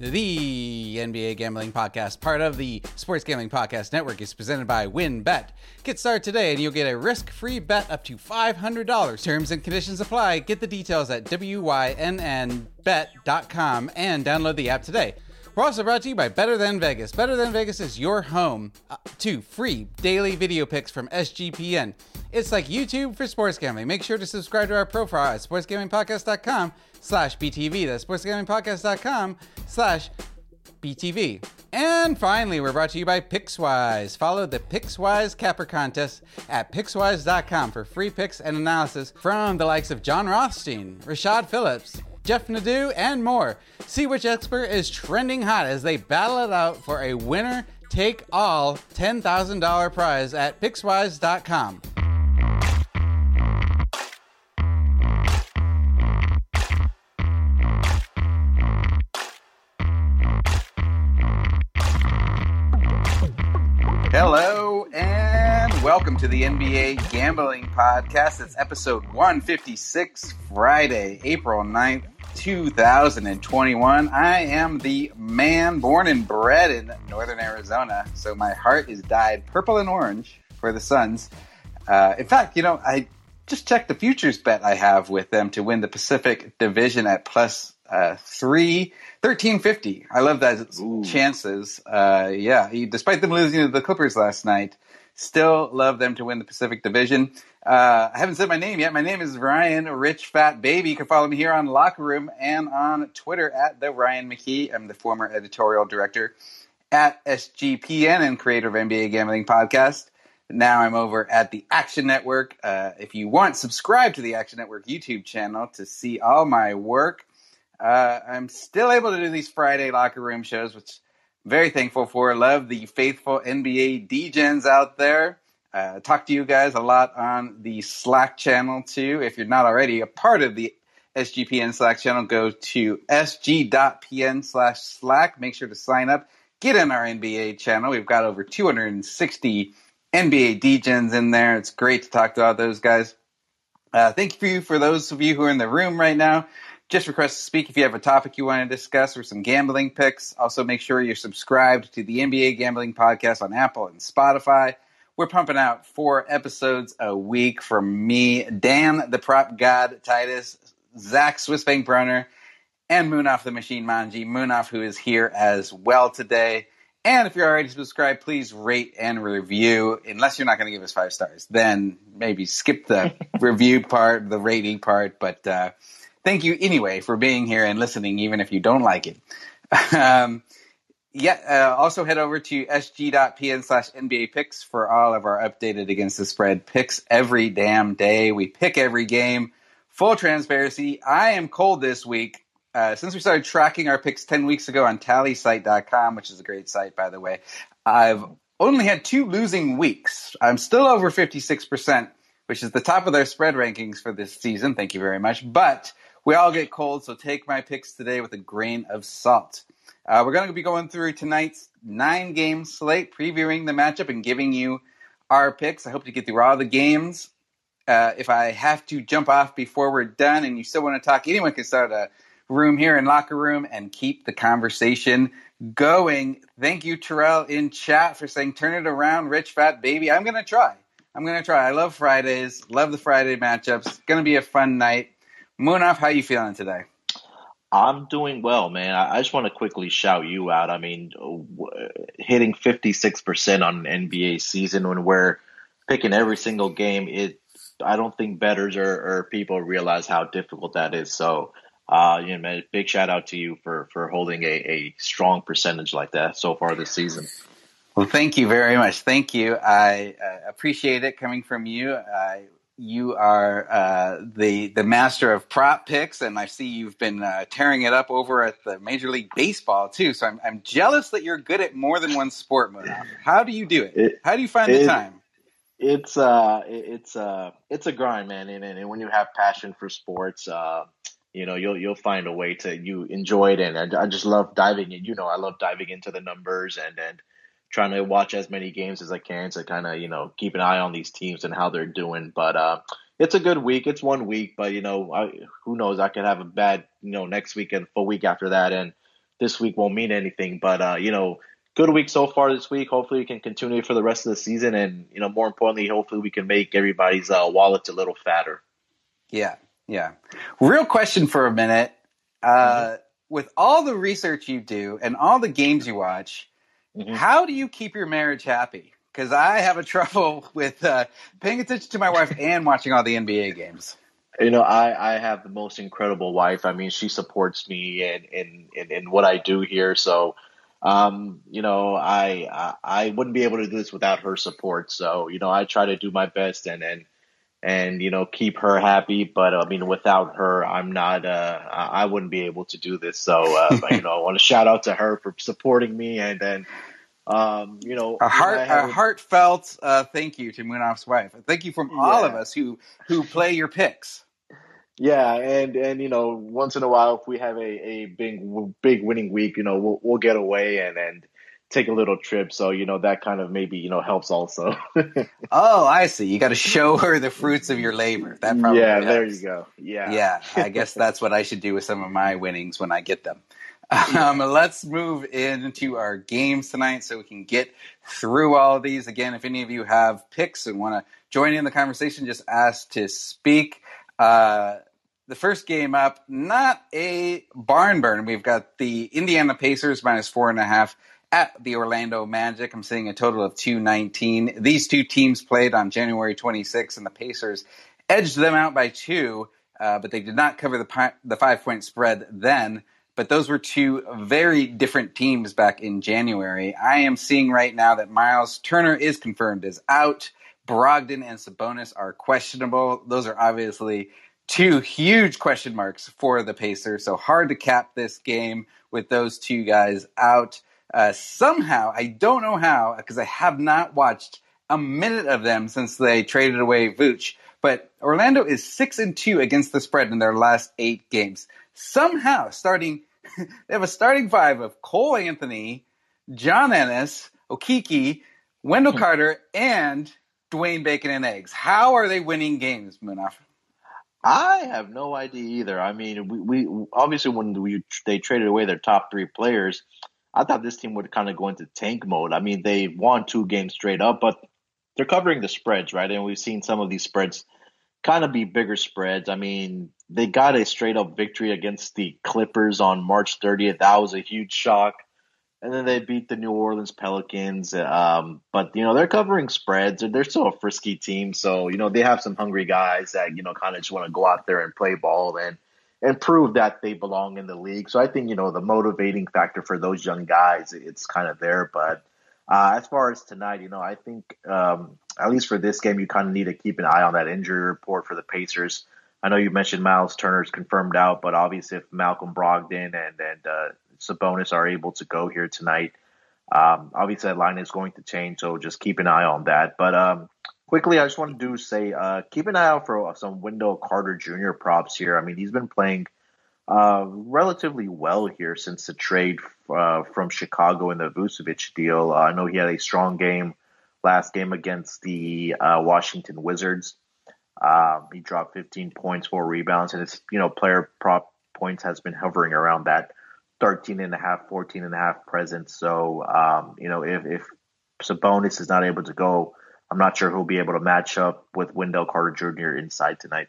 The NBA Gambling Podcast, part of the Sports Gambling Podcast Network, is presented by WynnBET. Get started today and you'll get a risk free bet up to $500. Terms and conditions apply. Get the details at WYNNBet.com and download the app today. We're also brought to you by Better Than Vegas. Better Than Vegas is your home uh, to free daily video picks from SGPN. It's like YouTube for sports gambling. Make sure to subscribe to our profile at sportsgamblingpodcast.com slash BTV. That's sportsgamblingpodcast.com slash BTV. And finally, we're brought to you by Pickswise. Follow the Pickswise Capper Contest at Pickswise.com for free picks and analysis from the likes of John Rothstein, Rashad Phillips, Jeff Nadeau, and more. See which expert is trending hot as they battle it out for a winner take all $10,000 prize at Pickswise.com. Hello and welcome to the NBA Gambling Podcast. It's episode 156, Friday, April 9th, 2021. I am the man born and bred in northern Arizona, so my heart is dyed purple and orange for the Suns. Uh, in fact, you know, I just checked the futures bet I have with them to win the Pacific Division at plus uh, three. 1350. I love that Ooh. chances. Uh, yeah, he, despite them losing to the Clippers last night, still love them to win the Pacific Division. Uh, I haven't said my name yet. My name is Ryan Rich Fat Baby. You can follow me here on Locker Room and on Twitter at the Ryan McKee. I'm the former editorial director at SGPN and creator of NBA Gambling Podcast. Now I'm over at the Action Network. Uh, if you want, subscribe to the Action Network YouTube channel to see all my work. Uh, I'm still able to do these Friday locker room shows, which I'm very thankful for. Love the faithful NBA DJs out there. Uh, talk to you guys a lot on the Slack channel too. If you're not already a part of the SGPN Slack channel, go to sg.pn slash Slack. Make sure to sign up. Get in our NBA channel. We've got over 260 NBA DJs in there. It's great to talk to all those guys. Uh, thank you for those of you who are in the room right now. Just request to speak if you have a topic you want to discuss or some gambling picks. Also, make sure you're subscribed to the NBA Gambling Podcast on Apple and Spotify. We're pumping out four episodes a week from me, Dan the Prop God Titus, Zach Swiss Bank Broner, and Munaf the Machine Manji. Munaf, who is here as well today. And if you're already subscribed, please rate and review. Unless you're not going to give us five stars, then maybe skip the review part, the rating part. But uh, thank you anyway for being here and listening, even if you don't like it. Um, yeah, uh, also head over to sg.pn slash NBA picks for all of our updated against the spread picks every damn day. We pick every game. Full transparency. I am cold this week. Uh, since we started tracking our picks 10 weeks ago on tallysite.com, which is a great site, by the way, I've only had two losing weeks. I'm still over 56%, which is the top of their spread rankings for this season. Thank you very much. But we all get cold, so take my picks today with a grain of salt. Uh, we're going to be going through tonight's nine game slate, previewing the matchup and giving you our picks. I hope to get through all the games. Uh, if I have to jump off before we're done and you still want to talk, anyone can start a room here in locker room and keep the conversation going. Thank you, Terrell, in chat for saying, turn it around, rich fat baby. I'm going to try. I'm going to try. I love Fridays. Love the Friday matchups. Going to be a fun night. Munaf, how you feeling today? I'm doing well, man. I, just want to quickly shout you out. I mean, hitting 56% on an NBA season when we're picking every single game, it I don't think betters or, or people realize how difficult that is. So, uh, you know, man, big shout out to you for for holding a, a strong percentage like that so far this season. Well, thank you very much. Thank you. I uh, appreciate it coming from you. I you are uh, the the master of prop picks, and I see you've been uh, tearing it up over at the Major League Baseball too. So I'm, I'm jealous that you're good at more than one sport, Munaf. How do you do it? it How do you find it, the time? It's uh, it's uh, it's a grind, man, and, and when you have passion for sports, uh, you know, you'll you'll find a way to you enjoy it, and I, I just love diving in. You know, I love diving into the numbers and and trying to watch as many games as I can to kind of you know keep an eye on these teams and how they're doing. But uh, it's a good week. It's one week, but you know I, who knows? I could have a bad you know next week and full week after that, and this week won't mean anything. But uh, you know, good week so far this week. Hopefully, we can continue for the rest of the season, and you know, more importantly, hopefully, we can make everybody's uh, wallets a little fatter. Yeah, yeah. Real question for a minute. Uh, mm-hmm. With all the research you do and all the games you watch, mm-hmm. how do you keep your marriage happy? Because I have a trouble with uh, paying attention to my wife and watching all the NBA games. You know, I, I have the most incredible wife. I mean, she supports me in, in, in, in what I do here. So, um, you know, I, I, I wouldn't be able to do this without her support. So, you know, I try to do my best and and and you know keep her happy. But I mean, without her, I'm not. Uh, I wouldn't be able to do this. So, uh, you know, I want to shout out to her for supporting me and then. Um, you know, a heart, a heartfelt uh, thank you to Munaf's wife. Thank you from all of us who who play your picks. Yeah, and and you know, once in a while, if we have a, a big big winning week, you know, we'll we'll get away and and take a little trip. So you know, that kind of maybe you know helps also. oh, I see. You got to show her the fruits of your labor. That probably yeah. Helps. There you go. Yeah, yeah. I guess that's what I should do with some of my winnings when I get them. Um, let's move into our games tonight so we can get through all of these. Again, if any of you have picks and want to join in the conversation, just ask to speak. Uh, the first game up, not a barn burn. We've got the Indiana Pacers minus four and a half at the Orlando Magic. I'm seeing a total of 219. These two teams played on January 26, and the Pacers edged them out by two, uh, but they did not cover the, pi- the five point spread then. But those were two very different teams back in January. I am seeing right now that Miles Turner is confirmed as out. Brogdon and Sabonis are questionable. Those are obviously two huge question marks for the Pacers. So hard to cap this game with those two guys out. Uh, somehow, I don't know how, because I have not watched a minute of them since they traded away Vooch. But Orlando is six and two against the spread in their last eight games. Somehow, starting they have a starting five of Cole Anthony, John Ennis, Okeke, Wendell hmm. Carter, and Dwayne Bacon and Eggs. How are they winning games, Munaf? I have no idea either. I mean, we, we obviously when we they traded away their top three players, I thought this team would kind of go into tank mode. I mean, they won two games straight up, but they're covering the spreads, right? And we've seen some of these spreads kind of be bigger spreads. I mean, they got a straight up victory against the Clippers on March 30th. That was a huge shock and then they beat the New Orleans Pelicans. Um, but you know they're covering spreads. They're still a frisky team, so you know they have some hungry guys that you know kind of just want to go out there and play ball and and prove that they belong in the league. So I think you know the motivating factor for those young guys it's kind of there. But uh, as far as tonight, you know I think um, at least for this game you kind of need to keep an eye on that injury report for the Pacers. I know you mentioned Miles Turner's confirmed out, but obviously if Malcolm Brogdon and and uh, Sabonis are able to go here tonight. Um, obviously, that line is going to change, so just keep an eye on that. But um, quickly, I just want to do say uh, keep an eye out for some Wendell Carter Jr. props here. I mean, he's been playing uh, relatively well here since the trade uh, from Chicago in the Vucevic deal. Uh, I know he had a strong game last game against the uh, Washington Wizards. Um, he dropped 15 points, four rebounds, and his you know player prop points has been hovering around that 13 and a half, 14 and a half presence. So, um, you know, if, if Sabonis is not able to go, I'm not sure who'll be able to match up with Wendell Carter Jr. inside tonight.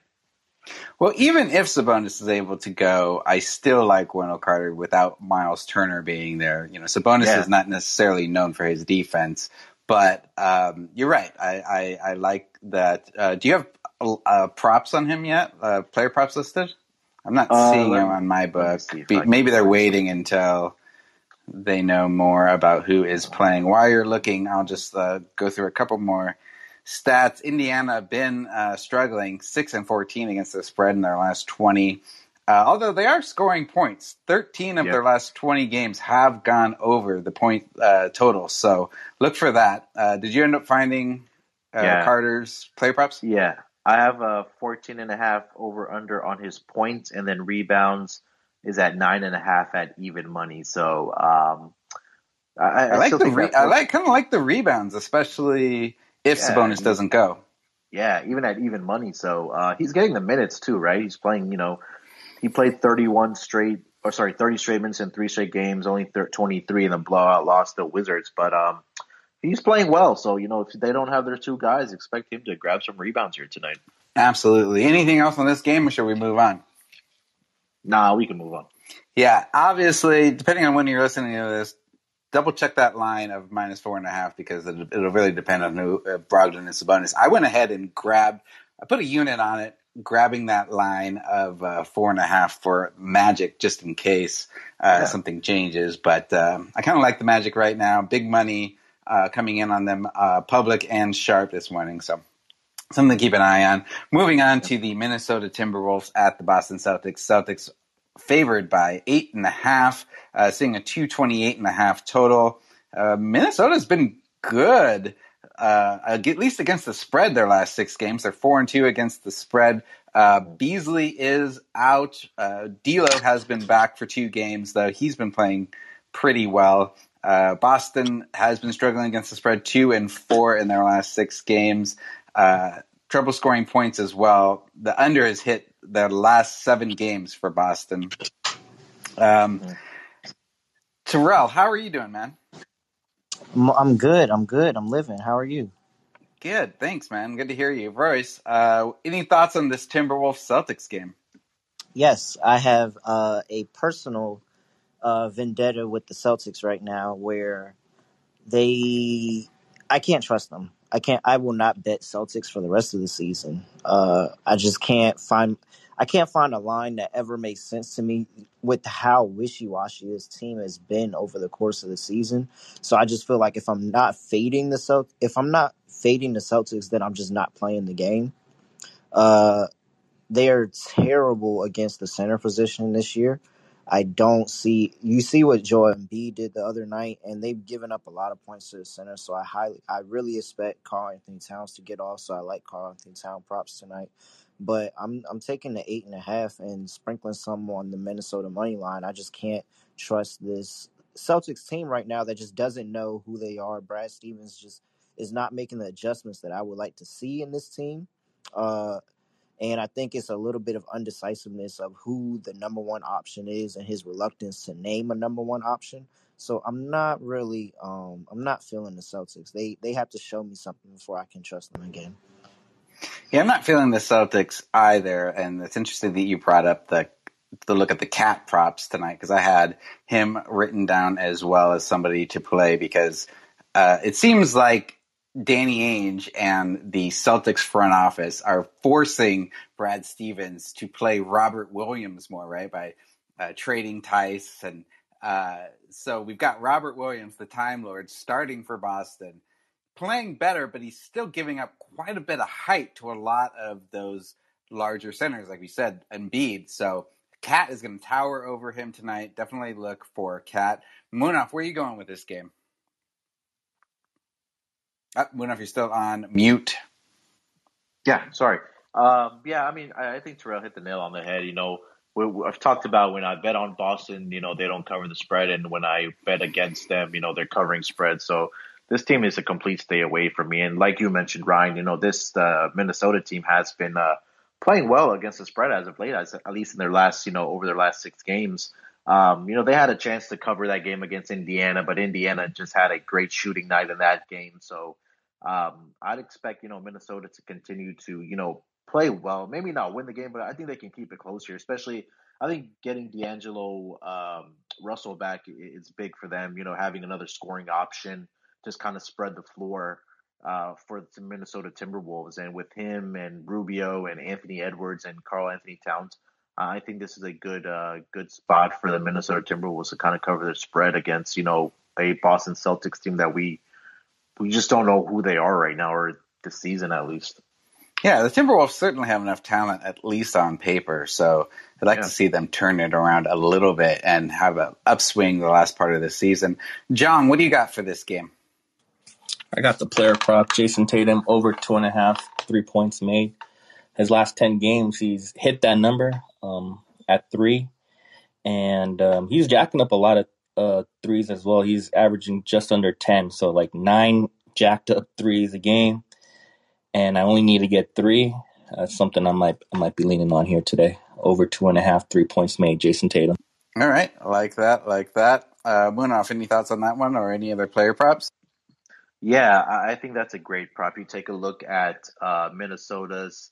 Well, even if Sabonis is able to go, I still like Wendell Carter without Miles Turner being there. You know, Sabonis yeah. is not necessarily known for his defense, but um, you're right. I, I, I like that. Uh, do you have uh, props on him yet? Uh, player props listed? I'm not uh, seeing him on my book. Maybe they're waiting until they know more about who is playing. While you're looking, I'll just uh, go through a couple more stats. Indiana been uh, struggling, six and fourteen against the spread in their last twenty. Uh, although they are scoring points, thirteen of yep. their last twenty games have gone over the point uh, total. So look for that. Uh, did you end up finding yeah. Carter's play props? Yeah, I have a 14 and a half over under on his points, and then rebounds is at nine and a half at even money. So um, I, I, I, like the re- I like kind of like the rebounds, especially if yeah, Sabonis doesn't go. Yeah, even at even money. So uh, he's getting the minutes too, right? He's playing. You know, he played 31 straight or sorry, 30 straight minutes in three straight games, only 23 in the blowout loss to Wizards. But um, he's playing well. So, you know, if they don't have their two guys, expect him to grab some rebounds here tonight. Absolutely. Anything else on this game, or should we move on? Nah, we can move on. Yeah, obviously, depending on when you're listening to this, double check that line of minus four and a half because it, will really depend on who uh, Brogdon and Sabonis. I went ahead and grabbed, I put a unit on it, grabbing that line of uh, four and a half for Magic just in case uh, yeah. something changes. But um, I kind of like the Magic right now. Big money uh, coming in on them, uh, public and sharp this morning. So something to keep an eye on. Moving on to the Minnesota Timberwolves at the Boston Celtics. Celtics favored by eight and a half, uh, seeing a 228 and a half total. Uh, Minnesota's been good, uh, at least against the spread their last six games. They're four and two against the spread. Uh, Beasley is out. Uh, D'Lo has been back for two games, though he's been playing pretty well. Uh, Boston has been struggling against the spread, two and four in their last six games. Uh, trouble scoring points as well. The under has hit the last seven games for Boston. Um, Terrell, how are you doing, man? I'm good. I'm good. I'm living. How are you? Good. Thanks, man. Good to hear you. Royce, uh, any thoughts on this Timberwolves Celtics game? Yes, I have uh, a personal uh, vendetta with the Celtics right now where they, I can't trust them. I can't. I will not bet Celtics for the rest of the season. Uh, I just can't find. I can't find a line that ever makes sense to me with how wishy washy this team has been over the course of the season. So I just feel like if I'm not fading the Celt, if I'm not fading the Celtics, then I'm just not playing the game. Uh, they are terrible against the center position this year. I don't see you see what Joel Embiid did the other night, and they've given up a lot of points to the center. So I highly, I really expect Karl-Anthony Towns to get off. So I like Karl-Anthony Towns props tonight. But I'm I'm taking the eight and a half and sprinkling some on the Minnesota money line. I just can't trust this Celtics team right now that just doesn't know who they are. Brad Stevens just is not making the adjustments that I would like to see in this team. Uh, and I think it's a little bit of undecisiveness of who the number one option is and his reluctance to name a number one option. So I'm not really um I'm not feeling the Celtics. They they have to show me something before I can trust them again. Yeah, I'm not feeling the Celtics either, and it's interesting that you brought up the the look at the KAT props tonight because I had him written down as well as somebody to play because uh, it seems like Danny Ainge and the Celtics front office are forcing Brad Stevens to play Robert Williams more, right? By uh, trading Theis. And uh, so we've got Robert Williams, the Time Lord, starting for Boston, playing better, but he's still giving up quite a bit of height to a lot of those larger centers, like we said, Embiid. So KAT is going to tower over him tonight. Definitely look for KAT. Munaf, where are you going with this game? I don't know if you're still on mute. Yeah, sorry. Um, yeah, I mean, I, I, think Terrell hit the nail on the head. You know, we, I've talked about when I bet on Boston, you know, they don't cover the spread, and when I bet against them, you know, they're covering spread. So this team is a complete stay away from me. And like you mentioned, Ryan, you know, this uh, Minnesota team has been uh, playing well against the spread as of late, as, at least in their last, you know, over their last six games. Um, you know, they had a chance to cover that game against Indiana, but Indiana just had a great shooting night in that game. So um, I'd expect, you know, Minnesota to continue to, you know, play well. Maybe not win the game, but I think they can keep it close here, especially I think getting D'Angelo um, Russell back is big for them. You know, having another scoring option, just kind of spread the floor uh, for the Minnesota Timberwolves. And with him and Rubio and Anthony Edwards and Karl-Anthony Towns, uh, I think this is a good uh, good spot for the Minnesota Timberwolves to kind of cover their spread against you know a Boston Celtics team that we we just don't know who they are right now or this season at least. Yeah, the Timberwolves certainly have enough talent, at least on paper. So I'd like yeah. to see them turn it around a little bit and have an upswing the last part of the season. John, what do you got for this game? I got the player prop, Jayson Tatum, over two and a half, three points made. His last 10 games, he's hit that number um, at three. And um, he's jacking up a lot of uh, threes as well. He's averaging just under 10. So, like nine jacked up threes a game. And I only need to get three. That's something I might I might be leaning on here today. Over two and a half three points made, Jayson Tatum. All right, like that, like that. Uh, Munaf, any thoughts on that one or any other player props? Yeah, I think that's a great prop. You take a look at uh, Minnesota's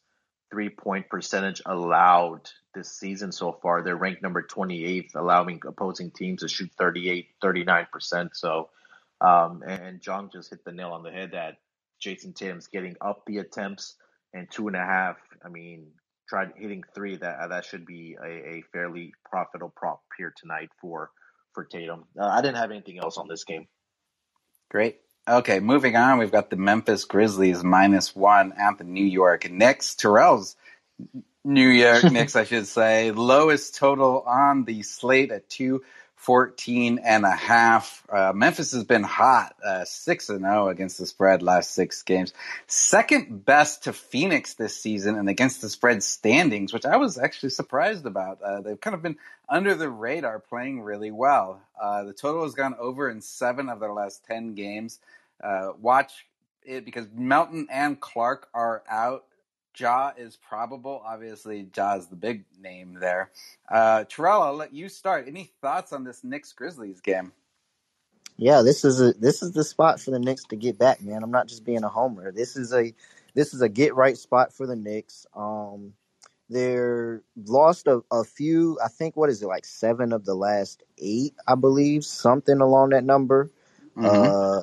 three point percentage allowed this season so far. They're ranked number 28th, allowing opposing teams to shoot 38, 39%. So, um, and John just hit the nail on the head that Jayson Tatum's getting up the attempts and two and a half. I mean, tried hitting three. That that should be a, a fairly profitable prop here tonight for for Tatum. Uh, I didn't have anything else on this game. Great. Okay, moving on. We've got the Memphis Grizzlies minus one at the New York Knicks. Terrell's New York Knicks, I should say, lowest total on the slate at two 14 and a half. Uh, Memphis has been hot, uh, 6 and 0 against the spread last six games. Second best to Phoenix this season and against the spread standings, which I was actually surprised about. Uh, they've kind of been under the radar playing really well. Uh, the total has gone over in seven of their last 10 games. Uh, watch it because Melton and Clark are out. Ja is probable. Obviously, Ja is the big name there. Uh, Terrell, I'll let you start. Any thoughts on this Knicks Grizzlies game? Yeah, this is a this is the spot for the Knicks to get back, man. I'm not just being a homer. This is a this is a get right spot for the Knicks. Um, they're lost a, a few. I think what is it like seven of the last eight, I believe, something along that number. Mm-hmm. Uh,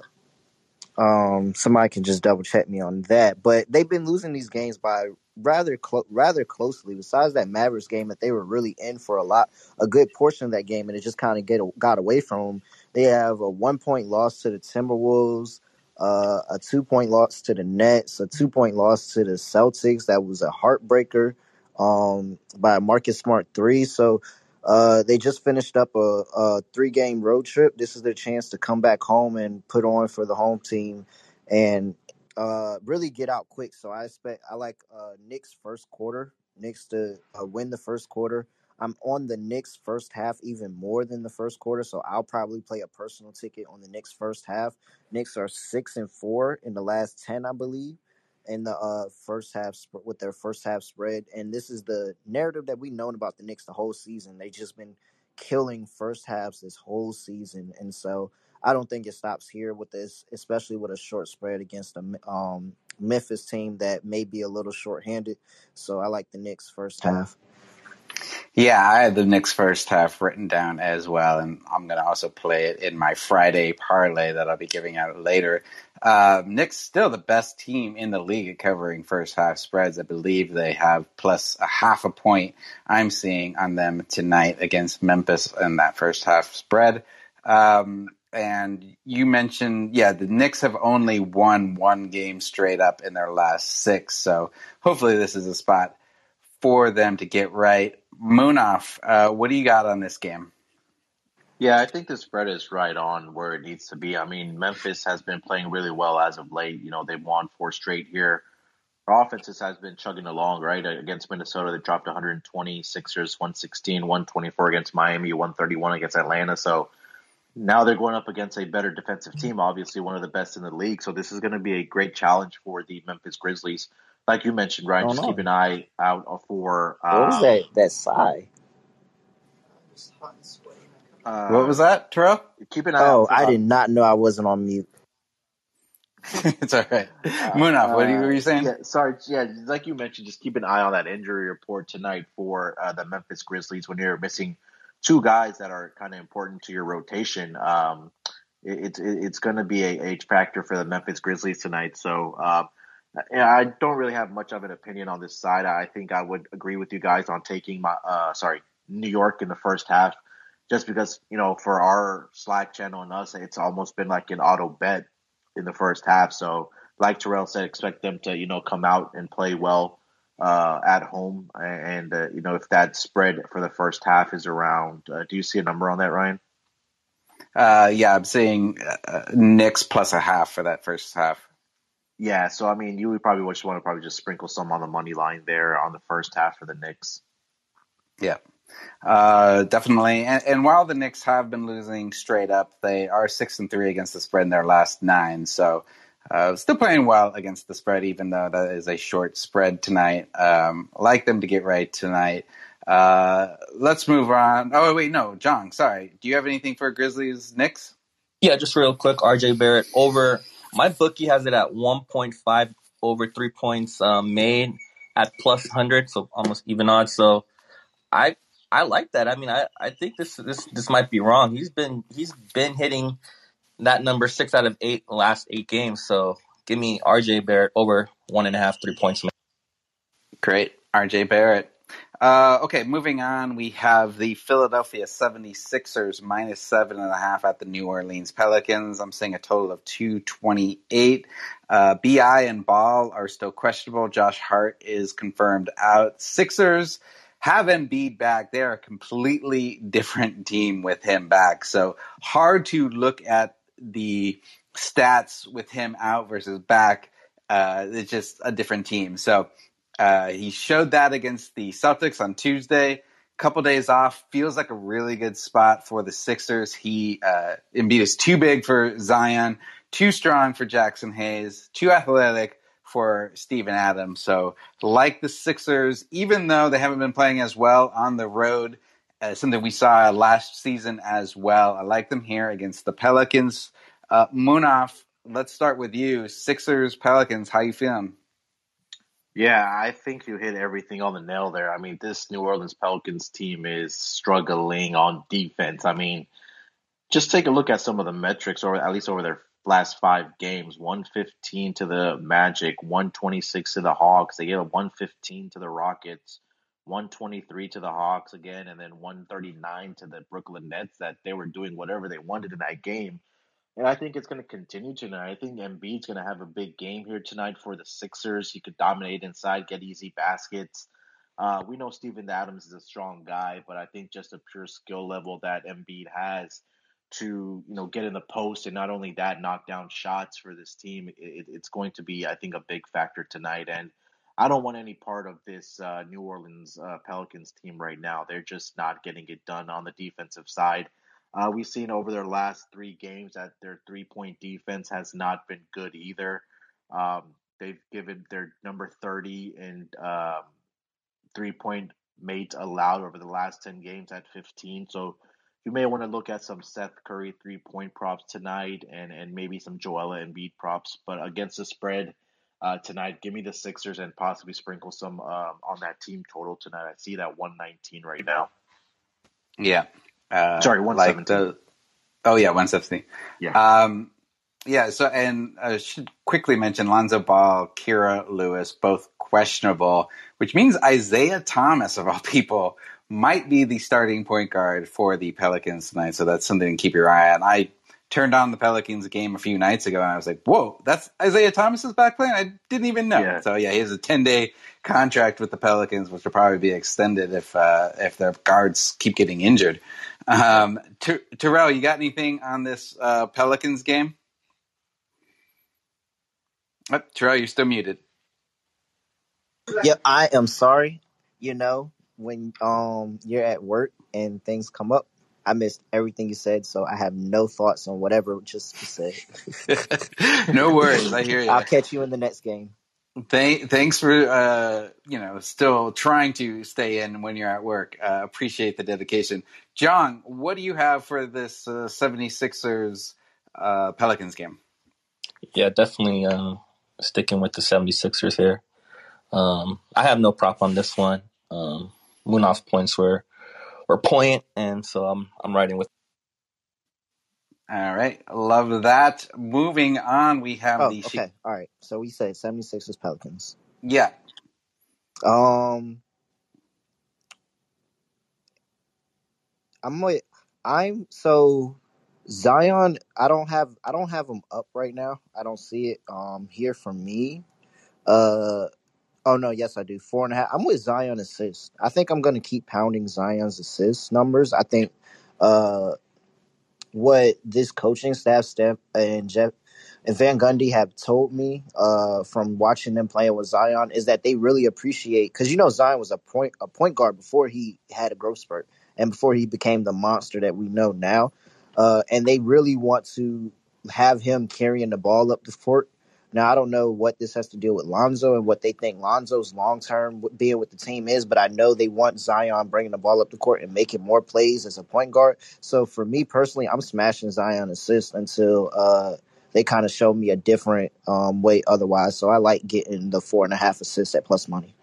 um, somebody can just double check me on that. But they've been losing these games by rather clo- rather closely. Besides that Mavericks game that they were really in for a lot, a good portion of that game, and it just kind of get got away from them. They have a one point loss to the Timberwolves, uh, a two point loss to the Nets, a two point loss to the Celtics. That was a heartbreaker um, by Marcus Smart three. So uh, they just finished up a, a three game road trip. This is their chance to come back home and put on for the home team and uh, really get out quick. So I expect I like uh, Knicks first quarter. Knicks to uh, win the first quarter. I'm on the Knicks first half even more than the first quarter, so I'll probably play a personal ticket on the Knicks first half. Knicks are six and four in the last ten, I believe in the uh, first half with their first half spread. And this is the narrative that we've known about the Knicks the whole season. They've just been killing first halves this whole season, and so I don't think it stops here with this, especially with a short spread against a um, Memphis team that may be a little short-handed. So I like the Knicks first half. Yeah, I had the Knicks first half written down as well, and I'm going to also play it in my Friday parlay that I'll be giving out later. Uh, Knicks still the best team in the league at covering first half spreads. I believe they have plus a half a point. I'm seeing on them tonight against Memphis in that first half spread. Um, and you mentioned, yeah, the Knicks have only won one game straight up in their last six. So hopefully this is a spot for them to get right. Munaf, uh, what do you got on this game? Yeah, I think the spread is right on where it needs to be. I mean, Memphis has been playing really well as of late. You know, they've won four straight here. Our offenses has been chugging along, right? Against Minnesota, they dropped 120, Sixers 116, 124 against Miami, 131 against Atlanta. So now they're going up against a better defensive team, obviously one of the best in the league. So this is going to be a great challenge for the Memphis Grizzlies like you mentioned, Ryan, just know. keep an eye out for. Um, what was that? That sigh. Uh, what was that, Terrell? Keep an eye. Oh, I did not know I wasn't on mute. it's all right. Uh, Munaf, what were you saying? Yeah, sorry. Yeah, like you mentioned, just keep an eye on that injury report tonight for uh, the Memphis Grizzlies when you're missing two guys that are kind of important to your rotation. Um, it, it, it's going to be a age factor for the Memphis Grizzlies tonight. So uh, I don't really have much of an opinion on this side. I think I would agree with you guys on taking my uh sorry New York in the first half, just because you know for our Slack channel and us, it's almost been like an auto bet in the first half. So like Terrell said, expect them to you know come out and play well uh, at home, and uh, you know if that spread for the first half is around, uh, do you see a number on that, Ryan? Uh, yeah, I'm seeing uh, Knicks plus a half for that first half. Yeah, so I mean, you would probably just want to probably just sprinkle some on the money line there on the first half for the Knicks. Yeah, uh, definitely. And, and, while the Knicks have been losing straight up, they are six and three against the spread in their last nine. So uh, still playing well against the spread, even though that is a short spread tonight. Um, like them to get right tonight. Uh, let's move on. Oh wait, no, John. Sorry. Do you have anything for Grizzlies Knicks? Yeah, just real quick. RJ Barrett over. My bookie has it at 1.5 over three points um, made at plus 100, so almost even odds. So I I like that. I mean, I, I think this this this might be wrong. He's been he's been hitting that number six out of eight last eight games. So give me RJ Barrett over one and a half three points. Great, RJ Barrett. Uh, okay, moving on, we have the Philadelphia 76ers minus seven and a half at the New Orleans Pelicans. I'm seeing a total of 228. Uh, BI and Ball are still questionable. Josh Hart is confirmed out. Sixers have Embiid back. They're a completely different team with him back. So hard to look at the stats with him out versus back. Uh, it's just a different team. So uh, he showed that against the Celtics on Tuesday. Couple days off feels like a really good spot for the Sixers. He uh, Embiid is too big for Zion, too strong for Jaxson Hayes, too athletic for Steven Adams. So like the Sixers, even though they haven't been playing as well on the road, uh, something we saw last season as well. I like them here against the Pelicans. Uh, Munaf, let's start with you. Sixers, Pelicans, how you feeling? Yeah, I think you hit everything on the nail there. I mean, this New Orleans Pelicans team is struggling on defense. I mean, just take a look at some of the metrics, or at least over their last five games 115 to the Magic, 126 to the Hawks. They gave a 115 to the Rockets, 123 to the Hawks again, and then 139 to the Brooklyn Nets that they were doing whatever they wanted in that game. And I think it's going to continue tonight. I think Embiid's going to have a big game here tonight for the Sixers. He could dominate inside, get easy baskets. Uh, we know Steven Adams is a strong guy, but I think just a pure skill level that Embiid has to you know get in the post and not only that knock down shots for this team it, it's going to be i think a big factor tonight and i don't want any part of this uh, new orleans uh, pelicans team right now they're just not getting it done on the defensive side uh, we've seen over their last three games that their three point defense has not been good either. Um, they've given their number 30 and um, three point made allowed over the last 10 games at 15. So you may want to look at some Seth Curry three point props tonight and, and maybe some Joel Embiid props. But against the spread uh, tonight, give me the Sixers and possibly sprinkle some um, on that team total tonight. I see that 119 right now. Yeah, uh, Sorry, one like the, oh yeah, one seventeen. Yeah. Um, yeah. So, and I should quickly mention Lonzo Ball, Kira Lewis, both questionable, which means Isaiah Thomas, of all people, might be the starting point guard for the Pelicans tonight. So that's something to keep your eye on. I turned on the Pelicans game a few nights ago and I was like, whoa, that's Isaiah Thomas's back playing? I didn't even know. Yeah. So yeah, he has a 10 day contract with the Pelicans, which will probably be extended if, uh, if their guards keep getting injured. Um, Ter- Terrell, you got anything on this, uh, Pelicans game? Oh, Terrell, you're still muted. Yep, I am sorry. You know, when um you're at work and things come up, I missed everything you said, so I have no thoughts on whatever just said. no worries, I hear you. I'll catch you in the next game. Thank, thanks for uh, you know still trying to stay in when you're at work. Uh, appreciate the dedication, John. What do you have for this uh, 76ers uh, Pelicans game? Yeah, definitely uh, sticking with the 76ers here. Um, I have no prop on this one. Um, Munaf's points were or point, and so I'm I'm writing with. All right, love that. Moving on, we have oh, the. Okay, all right. So we said 76ers Pelicans. Yeah. Um. I'm with. I'm so Zion. I don't have. I don't have him up right now. I don't see it. Um, here for me. Uh, Oh no, yes I do. Four and a half. I'm with Zion assists. I think I'm to keep pounding Zion's assist numbers. I think uh, what this coaching staff, Steph and Jeff and Van Gundy have told me uh, from watching them playing with Zion is that they really appreciate because you know Zion was a point a point guard before he had a growth spurt and before he became the monster that we know now, uh, and they really want to have him carrying the ball up the court Now I don't know what this has to do with Lonzo and what they think Lonzo's long term being with the team is, but I know they want Zion bringing the ball up the court and making more plays as a point guard. So for me personally, I'm smashing Zion assists until uh, they kind of show me a different um, way otherwise. So I like getting the four and a half assists at plus money.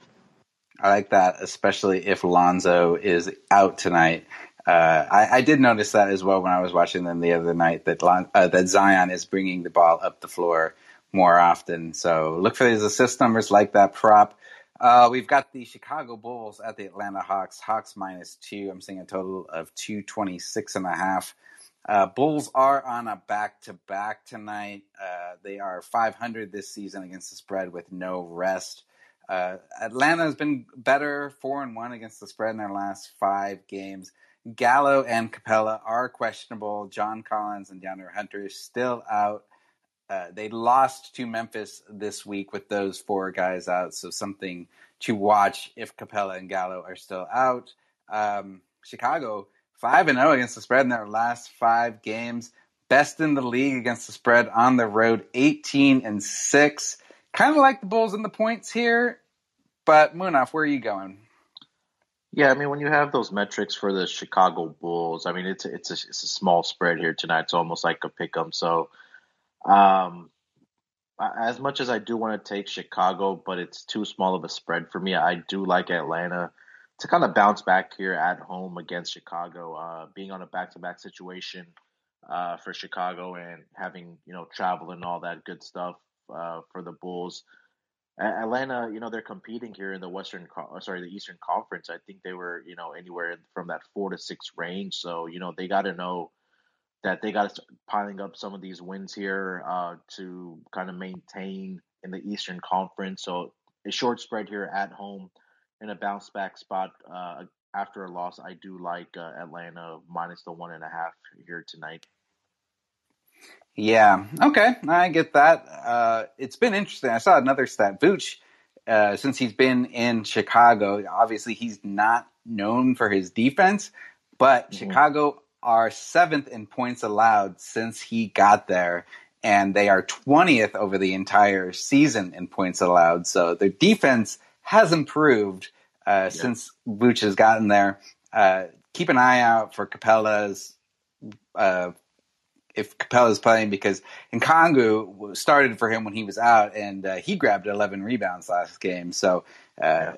I like that, especially if Lonzo is out tonight. Uh, I, I, did notice that as well when I was watching them the other night that uh, that Zion is bringing the ball up the floor more often. So look for these assist numbers like that prop. Uh, we've got the Chicago Bulls at the Atlanta Hawks. Hawks minus two. I'm seeing a total of 226 and a half. Uh, Bulls are on a back to back tonight. Uh, they are 500 this season against the spread with no rest. Uh, Atlanta has been better, four and one against the spread in their last five games. Gallo and Capela are questionable. John Collins and DeAndre Hunter is still out. Uh, they lost to Memphis this week with those four guys out, so something to watch if Capela and Gallo are still out. Um, Chicago five and zero oh against the spread in their last five games, best in the league against the spread on the road, eighteen and six. Kind of like the Bulls in the points here, but Munaf, where are you going? Yeah, I mean, when you have those metrics for the Chicago Bulls, I mean, it's a, it's a, it's a small spread here tonight. It's almost like a pick 'em. So, um, as much as I do want to take Chicago, but it's too small of a spread for me. I do like Atlanta to kind of bounce back here at home against Chicago, uh, being on a back-to-back situation uh, for Chicago and having you know travel and all that good stuff uh, for the Bulls. Atlanta, you know, they're competing here in the Western, uh, sorry, the Eastern Conference. I think they were, you know, anywhere from that four to six range. So, you know, they got to know that they got to start piling up some of these wins here uh, to kind of maintain in the Eastern Conference. So, a short spread here at home in a bounce back spot uh, after a loss. I do like uh, Atlanta minus the one and a half here tonight. Yeah. Okay. I get that. Uh, it's been interesting. I saw another stat. Vooch, uh, since he's been in Chicago, obviously he's not known for his defense, but mm-hmm. Chicago are seventh in points allowed since he got there, and they are 20th over the entire season in points allowed. So their defense has improved uh, yeah. since Vooch has gotten there. Uh, keep an eye out for Capela's. uh, if is playing because Okongwu started for him when he was out, and uh, he grabbed 11 rebounds last game. So, uh,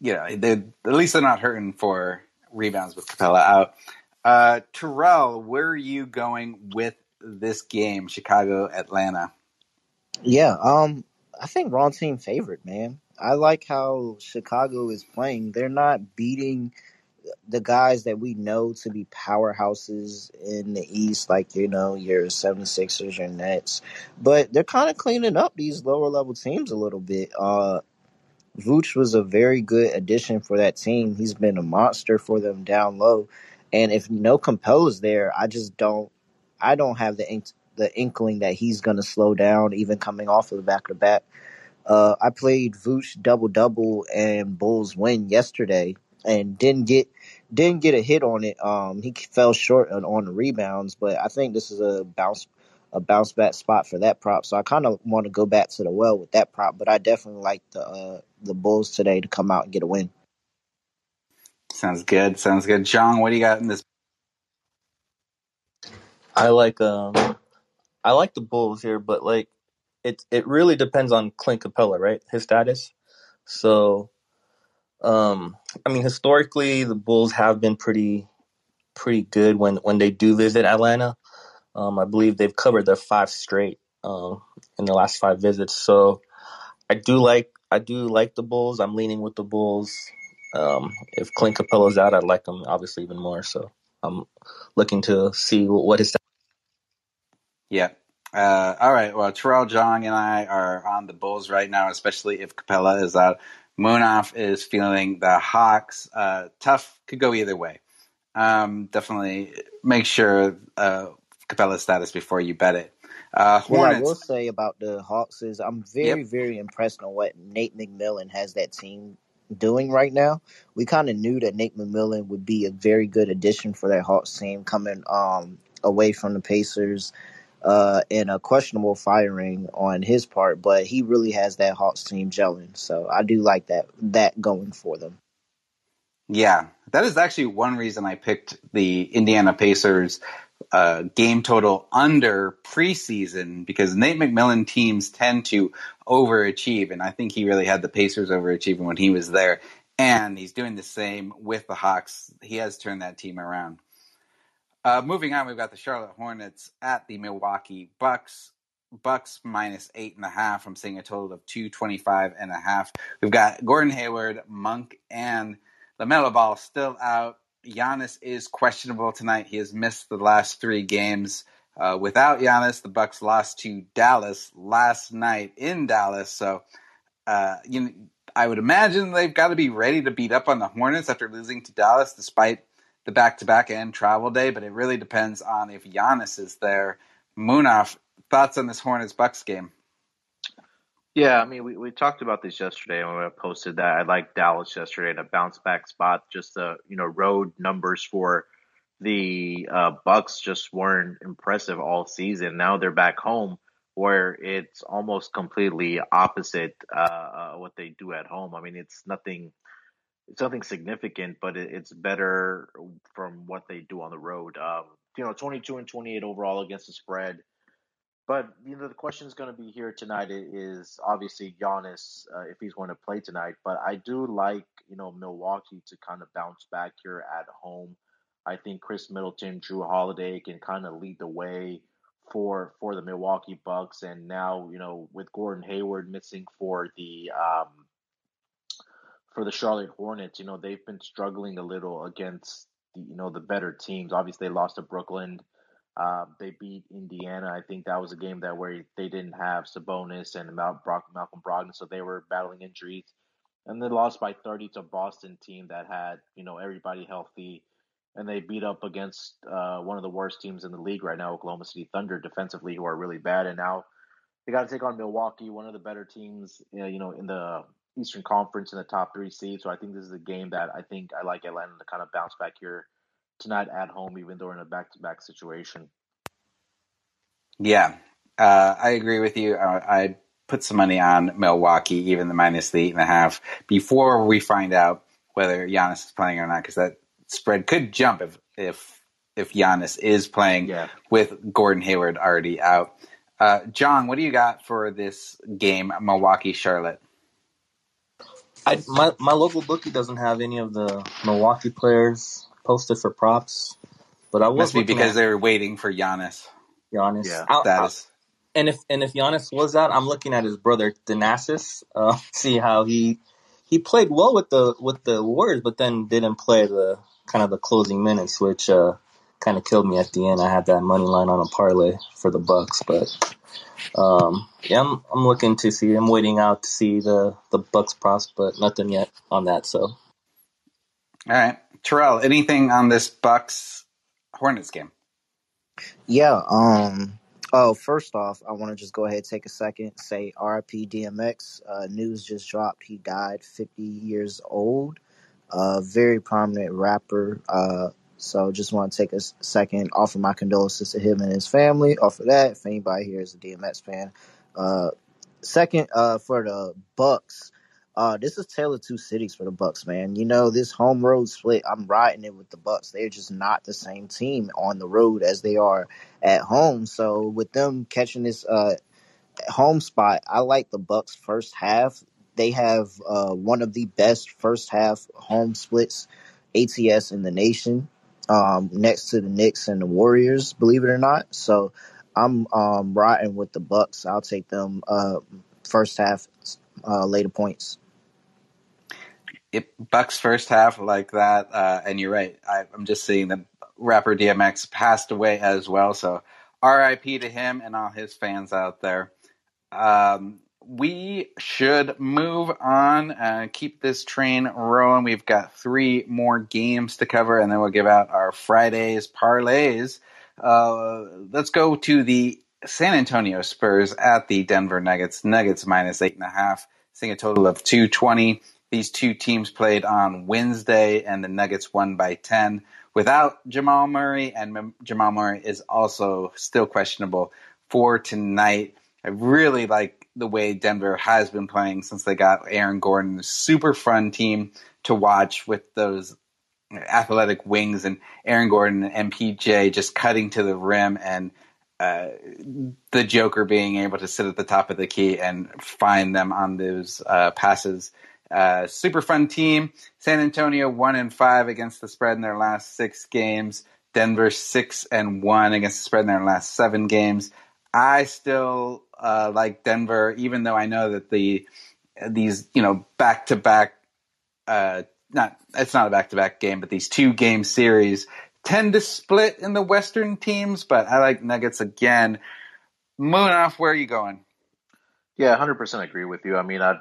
you know, at least they're not hurting for rebounds with Capela out. Uh, Terrell, where are you going with this game, Chicago Atlanta? Yeah, um, I think wrong team favorite, man. I like how Chicago is playing. They're not beating the guys that we know to be powerhouses in the East, like, you know, your 76ers, your Nets. But they're kind of cleaning up these lower level teams a little bit. Uh, Vooch was a very good addition for that team. He's been a monster for them down low. And if no Capela's there, I just don't, I don't have the ink, the inkling that he's going to slow down, even coming off of the back to back. Uh, I played Vooch double double and Bulls win yesterday and didn't get didn't get a hit on it. Um, he fell short on, on the rebounds, but I think this is a bounce a bounce back spot for that prop. So I kind of want to go back to the well with that prop, but I definitely like the uh, the Bulls today to come out and get a win. Sounds good. Sounds good. John, what do you got in this? I like um I like the Bulls here, but like it it really depends on Clint Capela, right? His status. So um, I mean, historically, the Bulls have been pretty pretty good when when they do visit Atlanta. Um, I believe they've covered their five straight um, in the last five visits. So I do like I do like the Bulls. I'm leaning with the Bulls. Um, if Clint Capela's out, I'd like him obviously even more. So I'm looking to see what his. Yeah. Uh, all right. Well, Terrell, John, and I are on the Bulls right now, especially if Capela is out. Munaf is feeling the Hawks. Uh, tough could go either way. Um, definitely make sure uh, Capela's status before you bet it. Uh, what I will say about the Hawks is I'm very, yep. very impressed on what Nate McMillan has that team doing right now. We kind of knew that Nate McMillan would be a very good addition for that Hawks team coming um, away from the Pacers uh, and a questionable firing on his part, but he really has that Hawks team gelling. So I do like that that going for them. Yeah, that is actually one reason I picked the Indiana Pacers uh, game total under preseason because Nate McMillan teams tend to overachieve, and I think he really had the Pacers overachieving when he was there, and he's doing the same with the Hawks. He has turned that team around. Uh, moving on, we've got the Charlotte Hornets at the Milwaukee Bucks. Bucks minus eight and a half. I'm seeing a total of two twenty five and a half. We've got Gordon Hayward, Monk, and LaMelo Ball still out. Giannis is questionable tonight. He has missed the last three games. Uh, without Giannis, the Bucks lost to Dallas last night in Dallas. So, uh, you know, I would imagine they've got to be ready to beat up on the Hornets after losing to Dallas, despite the back-to-back and travel day. But it really depends on if Giannis is there. Munaf, thoughts on this Hornets Bucks game? Yeah, I mean, we, we talked about this yesterday when I posted that I like Dallas yesterday in a bounce back spot. Just the you know road numbers for the uh, Bucks just weren't impressive all season. Now they're back home where it's almost completely opposite uh, uh, what they do at home. I mean, it's nothing, it's nothing significant, but it, it's better from what they do on the road. Um, you know, twenty two and twenty eight overall against the spread. But you know the question is going to be here tonight is obviously Giannis uh, if he's going to play tonight. But I do like you know Milwaukee to kind of bounce back here at home. I think Khris Middleton, Jrue Holiday can kind of lead the way for for the Milwaukee Bucks. And now you know with Gordon Hayward missing for the um, for the Charlotte Hornets, you know they've been struggling a little against the, you know the better teams. Obviously, they lost to Brooklyn uh, they beat Indiana. I think that was a game that where they didn't have Sabonis and Brock, Malcolm Brogdon, so they were battling injuries. And they lost by 30 to a Boston team that had you know everybody healthy, and they beat up against uh, one of the worst teams in the league right now, Oklahoma City Thunder, defensively, who are really bad. And now they got to take on Milwaukee, one of the better teams, you know, in the Eastern Conference in the top three seeds. So I think this is a game that I think I like Atlanta to kind of bounce back here tonight at home, even though in a back to back situation. Yeah, uh, I agree with you. Uh, I put some money on Milwaukee, even the minus the eight and a half, before we find out whether Giannis is playing or not, because that spread could jump if if if Giannis is playing yeah. with Gordon Hayward already out. Uh, Jong, what do you got for this game, Milwaukee Charlotte? I, my my local bookie doesn't have any of the Milwaukee players posted for props, but I was must be because they were waiting for Giannis. Giannis, yeah, I, that I, is. And if and if Giannis was out, I'm looking at his brother Thanasis. Uh, see how he he played well with the with the Warriors, but then didn't play the kind of the closing minutes, which uh, kind of killed me at the end. I had that money line on a parlay for the Bucks, but um, yeah, I'm, I'm looking to see. I'm waiting out to see the the Bucks props, but nothing yet on that. So, all right. Terrell, anything on this Bucks Hornets game? Yeah. Um. Oh, first off, I want to just go ahead and take a second, say RIP DMX. Uh, news just dropped. He died 50 years old. A uh, very prominent rapper. Uh, so just want to take a second, offer my condolences to him and his family. Off of that, if anybody here is a DMX fan. Uh, second, uh, for the Bucks, uh, this is tale of two cities for the Bucks, man. You know, this home road split, I'm riding it with the Bucks. They're just not the same team on the road as they are at home. So with them catching this uh home spot, I like the Bucks first half. They have uh one of the best first half home splits ATS in the nation. Um, next to the Knicks and the Warriors, believe it or not. So I'm um riding with the Bucks. I'll take them uh first half uh later points it Bucks first half like that, uh, and you're right. I, am just seeing that rapper DMX passed away as well. So R.I.P. to him and all his fans out there. Um, we should move on, uh, keep this train rolling. We've got three more games to cover, and then we'll give out our Fridays parlays. Uh, let's go to the San Antonio Spurs at the Denver Nuggets. Nuggets minus eight and a half, seeing a total of 220. These two teams played on Wednesday, and the Nuggets won by 10 without Jamal Murray, and Jamal Murray is also still questionable for tonight. I really like the way Denver has been playing since they got Aaron Gordon. Super fun team to watch with those athletic wings and Aaron Gordon and MPJ just cutting to the rim and uh, the Joker being able to sit at the top of the key and find them on those uh, passes. Uh, super fun team. San Antonio one and five against the spread in their last six games. Denver six and one against the spread in their last seven games. I still uh, like Denver, even though I know that the these you know back to back not it's not a back to back game, but these two game series tend to split in the Western teams. But I like Nuggets again. Munaf, where are you going? Yeah, hundred percent agree with you. I mean, I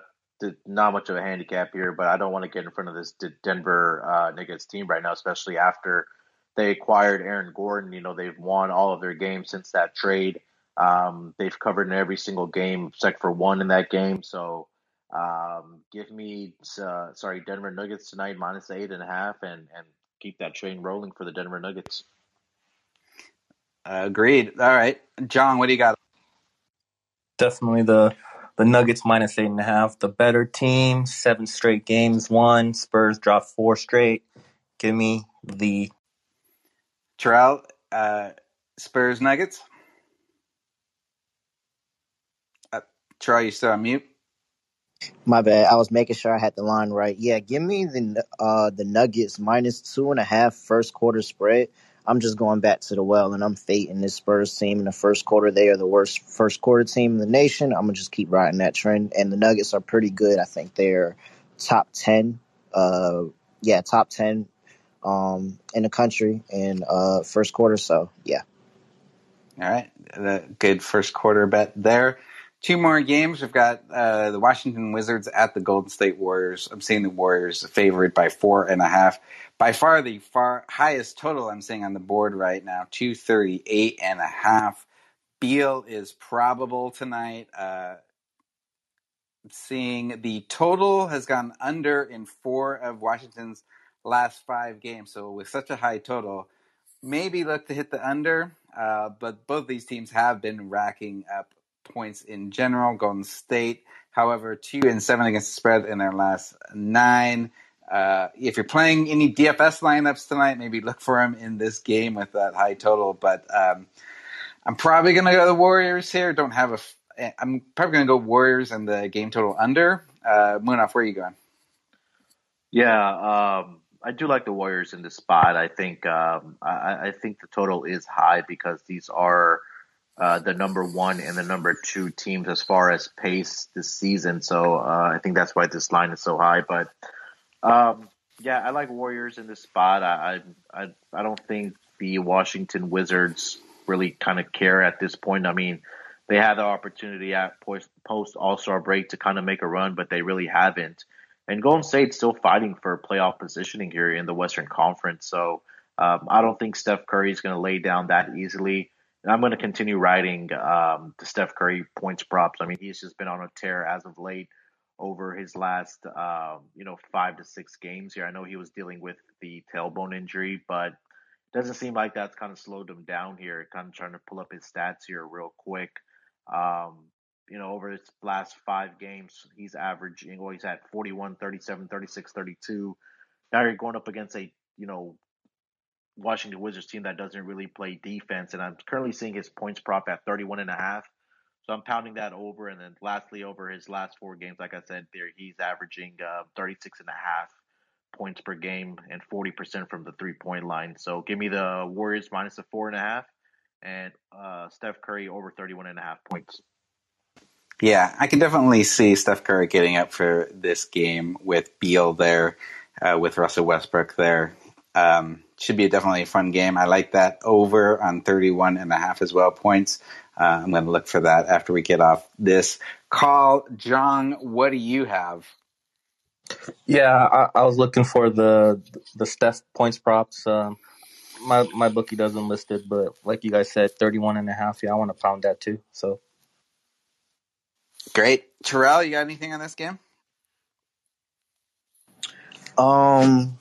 not much of a handicap here, but I don't want to get in front of this Denver uh, Nuggets team right now, especially after they acquired Aaron Gordon. You know, they've won all of their games since that trade. Um, they've covered in every single game except for one in that game. So um, give me, uh, sorry, Denver Nuggets tonight minus eight and a half, and and keep that train rolling for the Denver Nuggets. Agreed. All right, Jong, what do you got? Definitely the the Nuggets minus eight and a half. The better team, seven straight games won. Spurs dropped four straight. Give me the Terrell, uh, Spurs Nuggets. Uh, Terrell, you still on mute? My bad. I was making sure I had the line right. Yeah, give me the uh the Nuggets minus two and a half first quarter spread. I'm just going back to the well and I'm fading this Spurs team in the first quarter. They are the worst first quarter team in the nation. I'm gonna just keep riding that trend. And the Nuggets are pretty good. I think they're top ten. Uh, yeah, top ten um in the country in uh first quarter. So yeah. All right, good first quarter bet there two more games. We've got uh, the Washington Wizards at the Golden State Warriors. I'm seeing the Warriors favored by four and a half. By far the far highest total I'm seeing on the board right now, 238 and a half. Beal is probable tonight. Uh, seeing the total has gone under in four of Washington's last five games. So with such a high total, maybe look to hit the under. Uh, but both these teams have been racking up points in general. Golden State, however, two and seven against the spread in their last nine. Uh, if you're playing any DFS lineups tonight, maybe look for them in this game with that high total. But um, I'm probably going to go the Warriors here. Don't have a. Eh, I'm probably going to go Warriors and the game total under. Uh, Munaf, where are you going? Yeah, um, I do like the Warriors in this spot. I think um, I, I, think the total is high because these are uh, the number one and the number two teams as far as pace this season. So uh, I think that's why this line is so high. But um, yeah, I like Warriors in this spot. I I I don't think the Washington Wizards really kind of care at this point. I mean, they had the opportunity at post All Star break to kind of make a run, but they really haven't. And Golden State's still fighting for playoff positioning here in the Western Conference. So um, I don't think Steph Curry is going to lay down that easily. And I'm going to continue riding um, the Steph Curry points props. I mean, he's just been on a tear as of late over his last, um, you know, five to six games here. I know he was dealing with the tailbone injury, but it doesn't seem like that's kind of slowed him down here. Kind of trying to pull up his stats here real quick. Um, you know, over his last five games, he's averaging, well, he's at 41, 37, 36, 32. Now you're going up against a, you know, Washington Wizards team that doesn't really play defense. And I'm currently seeing his points prop at 31 and a half. So I'm pounding that over. And then lastly, over his last four games, like I said, there he's averaging uh, 36 and a half points per game and 40% from the three point line. So give me the Warriors minus the four and a half and uh, Steph Curry over 31 and a half points. Yeah, I can definitely see Steph Curry getting up for this game with Beal there, uh, with Russell Westbrook there. Um, should be definitely a fun game. I like that over on 31 and a half as well points. Uh, I'm going to look for that after we get off this call. Jong, what do you have? Yeah, I, I was looking for the the Steph points props. Um, my my bookie doesn't list it, but like you guys said, 31 and a half. Yeah, I want to pound that too. So great. Terrell, you got anything on this game? Um,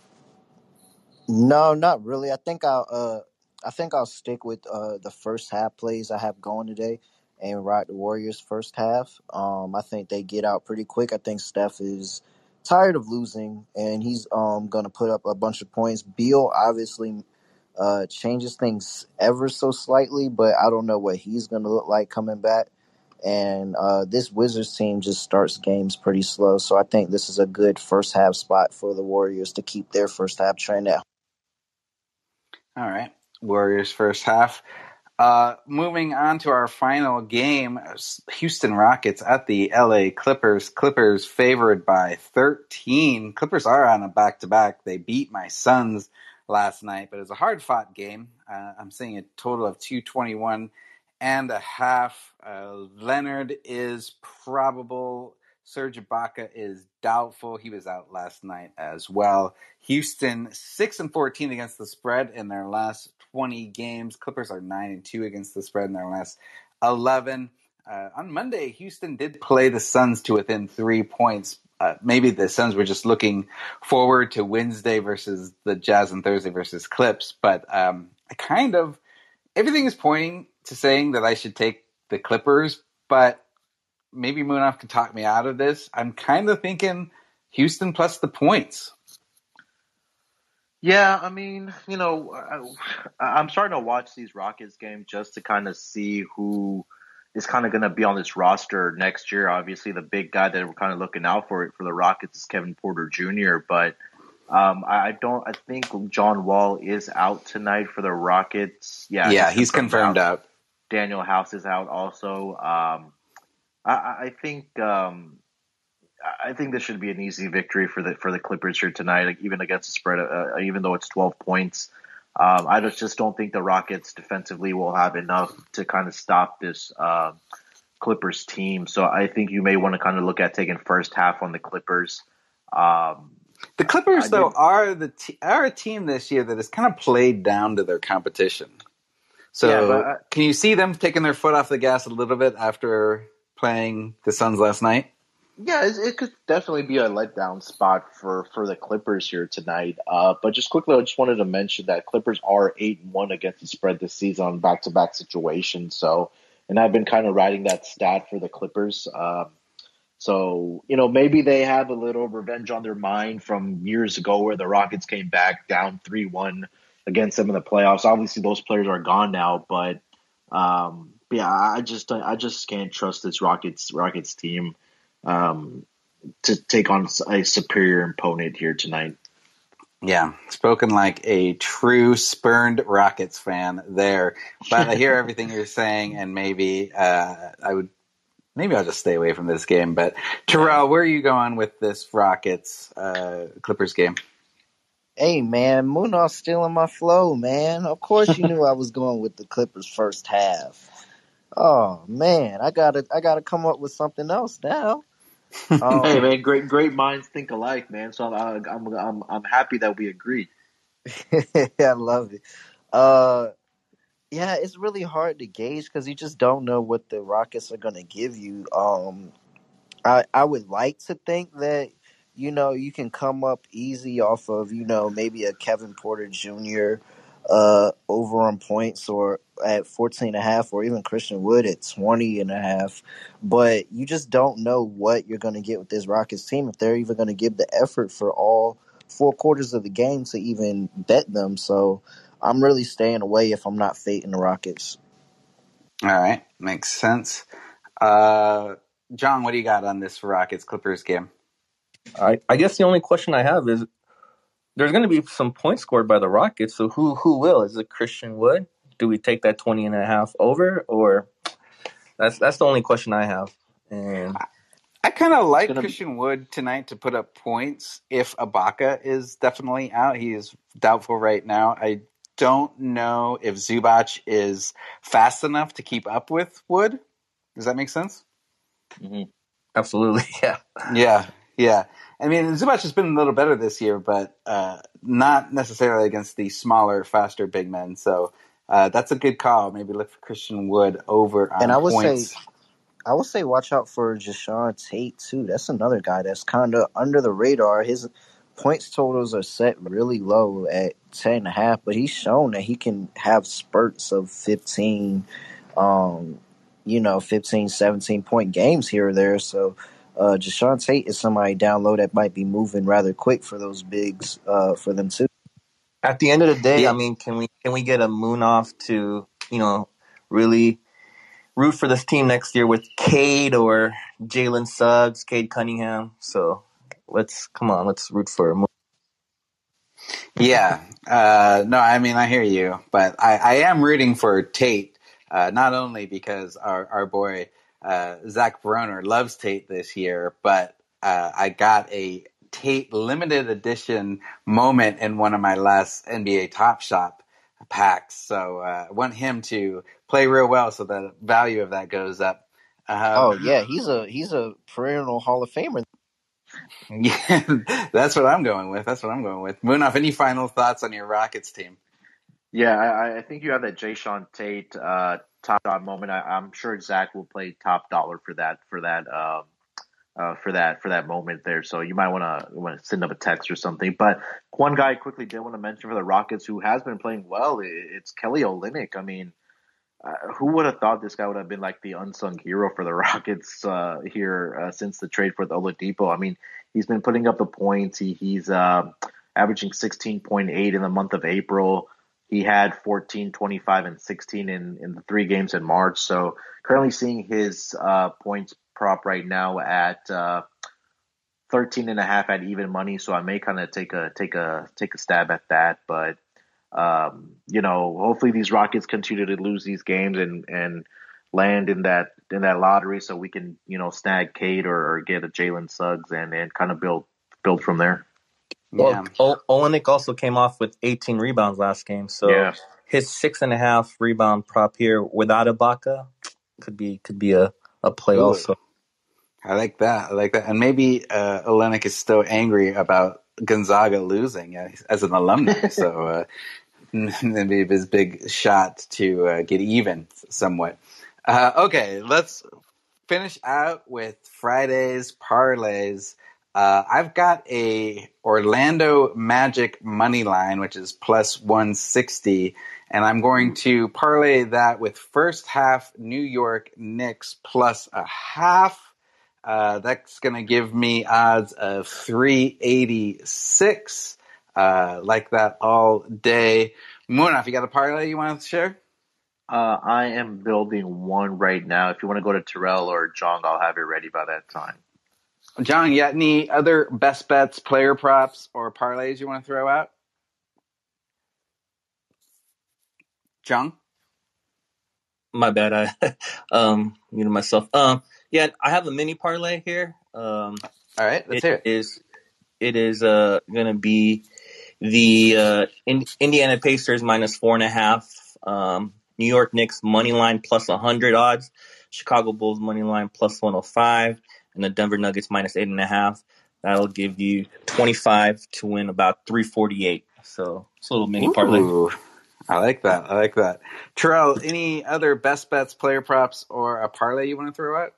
no, not really. I think I'll uh I think I'll stick with uh, the first half plays I have going today and ride the Warriors first half. Um, I think they get out pretty quick. I think Steph is tired of losing and he's um going to put up a bunch of points. Beal obviously uh, changes things ever so slightly, but I don't know what he's going to look like coming back. And uh, this Wizards team just starts games pretty slow, so I think this is a good first half spot for the Warriors to keep their first half trend at. All right, Warriors first half. Uh, moving on to our final game, Houston Rockets at the LA Clippers. Clippers favored by 13. Clippers are on a back to back. They beat my Suns last night, but it was a hard fought game. Uh, I'm seeing a total of 221 and a half. Uh, Leonard is probable. Serge Ibaka is doubtful. He was out last night as well. Houston six and fourteen against the spread in their last twenty games. Clippers are nine and two against the spread in their last eleven. Uh, on Monday, Houston did play the Suns to within three points. Uh, maybe the Suns were just looking forward to Wednesday versus the Jazz and Thursday versus Clips, but um, I kind of everything is pointing to saying that I should take the Clippers, but maybe Munaf can talk me out of this. I'm kind of thinking Houston plus the points. Yeah, I mean, you know, I, am starting to watch these Rockets games just to kind of see who is kind of going to be on this roster next year. Obviously, the big guy that we're kind of looking out for for the Rockets is Kevin Porter Jr. But um, I don't. I think John Wall is out tonight for the Rockets. Yeah, yeah, he's, he's confirmed, out. out. Danuel House is out also. Um, I, I, think um, I think this should be an easy victory for the for the Clippers here tonight, like even against the spread, uh, even though it's twelve points. Um, I just, just don't think the Rockets defensively will have enough to kind of stop this uh, Clippers team. So I think you may want to kind of look at taking first half on the Clippers. Um, the Clippers, though, are the t- are a team this year that has kind of played down to their competition. So, yeah, but, uh, can you see them taking their foot off the gas a little bit after playing the Suns last night? Yeah, it, could definitely be a letdown spot for, for the Clippers here tonight. Uh, but just quickly, I just wanted to mention that Clippers are eight and one against the spread this season on back to back situations. So, and I've been kind of riding that stat for the Clippers. Um, so, you know, maybe they have a little revenge on their mind from years ago where the Rockets came back down 3 1 against them in the playoffs. Obviously, those players are gone now, but, um, yeah, I just I just can't trust this Rockets Rockets team um, to take on a superior opponent here tonight. Yeah, spoken like a true spurned Rockets fan there. But I hear everything you're saying, and maybe uh, I would maybe I'll just stay away from this game. But Terrell, where are you going with this Rockets uh, Clippers game? Hey man, Munaf's stealing my flow, man. Of course you knew I was going with the Clippers first half. Oh man, I gotta I gotta come up with something else now. Um, hey man, great great minds think alike, man. So I'm I'm I'm, I'm happy that we agree. I love it. Uh, yeah, it's really hard to gauge because you just don't know what the Rockets are going to give you. Um, I I would like to think that you know you can come up easy off of you know maybe a Kevin Porter Jr. Uh, over on points or at 14 and a half or even Christian Wood at 20 and a half. But you just don't know what you're going to get with this Rockets team if they're even going to give the effort for all four quarters of the game to even bet them. So I'm really staying away if I'm not fading the Rockets. All right, makes sense. Uh, Jong, what do you got on this Rockets Clippers game? I, I guess the only question I have is there's going to be some points scored by the Rockets. So who who will? Is it Christian Wood? Do we take that 20 and a half over or that's that's the only question I have. And I kind of like Christian Wood tonight to put up points if Ibaka is definitely out. He is doubtful right now. I don't know if Zubac is fast enough to keep up with Wood. Does that make sense? Mm-hmm. Absolutely, yeah. Yeah, yeah. I mean, Zubac has been a little better this year, but uh, not necessarily against the smaller, faster big men. So uh, that's a good call. Maybe look for Christian Wood over on and I would points. say, I would say, watch out for Jae'Sean Tate too. That's another guy that's kind of under the radar. His points totals are set really low at ten and a half, but he's shown that he can have spurts of fifteen, um, you know, 15, 17 point games here or there. So uh Jae'Sean Tate is somebody down low that might be moving rather quick for those bigs uh for them too. At the end of the day, Yeah. I mean, can we can we get a Munaf to you know really root for this team next year with Cade or Jalen Suggs, Cade Cunningham? So let's come on, let's root for a moon. Yeah. Uh, no, I mean, I hear you, but I, I am rooting for Tate, uh, not only because our, our boy, uh, Zach Broner loves Tate this year, but, uh, I got a Tate limited edition moment in one of my last NBA Top Shot packs. So, uh, I want him to play real well so the value of that goes up. Um, Oh yeah, he's a he's a perennial Hall of Famer. yeah, that's what I'm going with. That's what I'm going with. Munaf, any final thoughts on your Rockets team? Yeah, I, I think you have that Jae'Sean Tate uh, top dog moment. I, I'm sure Zach will play top dollar for that for that um, uh, for that for that moment there. So you might want to want to send up a text or something. But one guy I quickly did want to mention for the Rockets who has been playing well. It's Kelly Olynyk. I mean, uh, who would have thought this guy would have been like the unsung hero for the Rockets uh, here uh, since the trade for the Oladipo? I mean, he's been putting up the points. He, he's uh, averaging 16.8 in the month of April. He had 14, 25, and 16 in, in the three games in March. So currently seeing his uh, points prop right now at uh, 13 and a half at even money. So I may kind of take a take a take a stab at that. But um, you know, hopefully these Rockets continue to lose these games and and land in that in that lottery so we can you know snag Cade or, or get a Jalen Suggs and and kind of build build from there. Yeah. Well, o- Olynyk also came off with 18 rebounds last game, so Yeah. his six and a half rebound prop here without Ibaka could be could be a, a play Ooh. also. I like that. I like that. And maybe uh, Olynyk is still angry about Gonzaga losing as an alumni. so uh, maybe his big shot to uh, get even somewhat. Uh, okay, let's finish out with Friday's parlays. Uh, I've got a Orlando Magic money line, which is plus 160, and I'm going to parlay that with first half New York Knicks plus a half. Uh, that's going to give me odds of 386. Uh, like that all day. Munaf, you got a parlay you want to share? Uh, I am building one right now. If you want to go to Terrell or Jong, I'll have it ready by that time. Jong, you got any other best bets, player props, or parlays you want to throw out? Jong? My bad. I um muted myself. Um yeah, I have a mini parlay here. Um All right, let's it hear it. is it is uh gonna be the uh in, Indiana Pacers minus four and a half, um New York Knicks money line plus a hundred odds, Chicago Bulls money line plus one oh five, and the Denver Nuggets minus eight and a half. That'll give you twenty five to win about three forty eight. So it's a little mini parlay. I like that. I like that. Terrell, any other best bets, player props, or a parlay you want to throw out?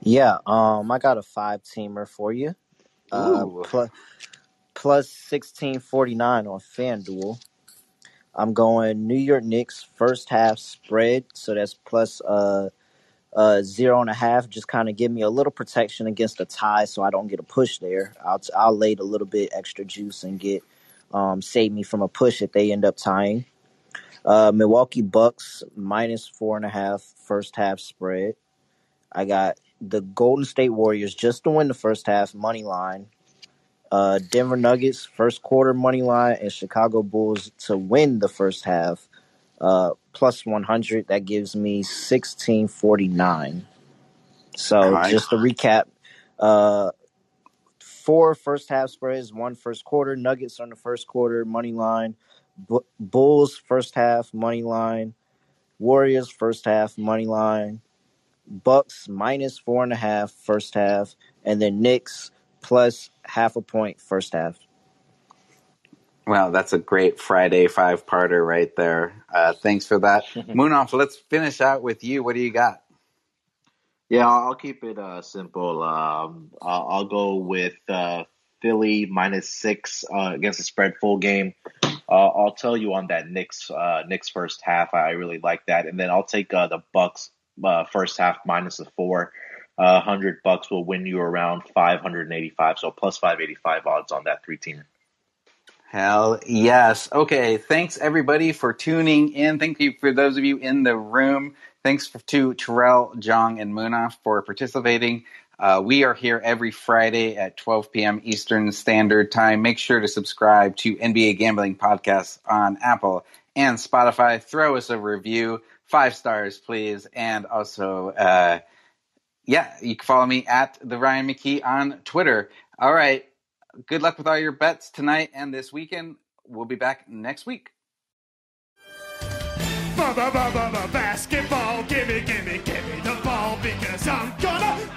Yeah, um, I got a five teamer for you. Uh, plus plus sixteen forty nine on FanDuel. I'm going New York Knicks first half spread, so that's plus uh uh zero and a half. Just kind of give me a little protection against a tie, so I don't get a push there. I'll I'll lay a little bit extra juice and get um save me from a push if they end up tying. Uh, Milwaukee Bucks minus four and a half first half spread. I got the Golden State Warriors just to win the first half money line. Uh, Denver Nuggets first quarter money line and Chicago Bulls to win the first half. Uh, plus one hundred. That gives me sixteen forty nine. So right. just to recap, uh, four first half spreads, one first quarter. Nuggets on the first quarter money line. Bu- Bulls first half money line. Warriors first half money line. Bucks minus four and a half first half, and then Knicks plus half a point first half. Well, that's a great Friday five parter right there. Uh, thanks for that. Munaf, let's finish out with you. What do you got? Yeah, I'll keep it uh, simple. Um, I'll, I'll go with uh, Philly minus six uh, against the spread full game. I'll tell you on that Knicks uh, Knicks first half. I really like that, and then I'll take uh, the Bucks uh, first half minus the four. Hundred bucks will win you around five hundred and eighty-five. So plus five eighty-five odds on that three team. Hell yes. Okay. Thanks everybody for tuning in. Thank you for those of you in the room. Thanks to Terrell, Jong, and Munaf for participating. Uh, we are here every Friday at 12 p.m. Eastern Standard Time. Make sure to subscribe to NBA Gambling Podcast on Apple and Spotify. Throw us a review, five stars, please. And also, uh, yeah, you can follow me at the Ryan McKee on Twitter. All right. Good luck with all your bets tonight and this weekend. We'll be back next week. Basketball, gimme, gimme, gimme the ball because I'm gonna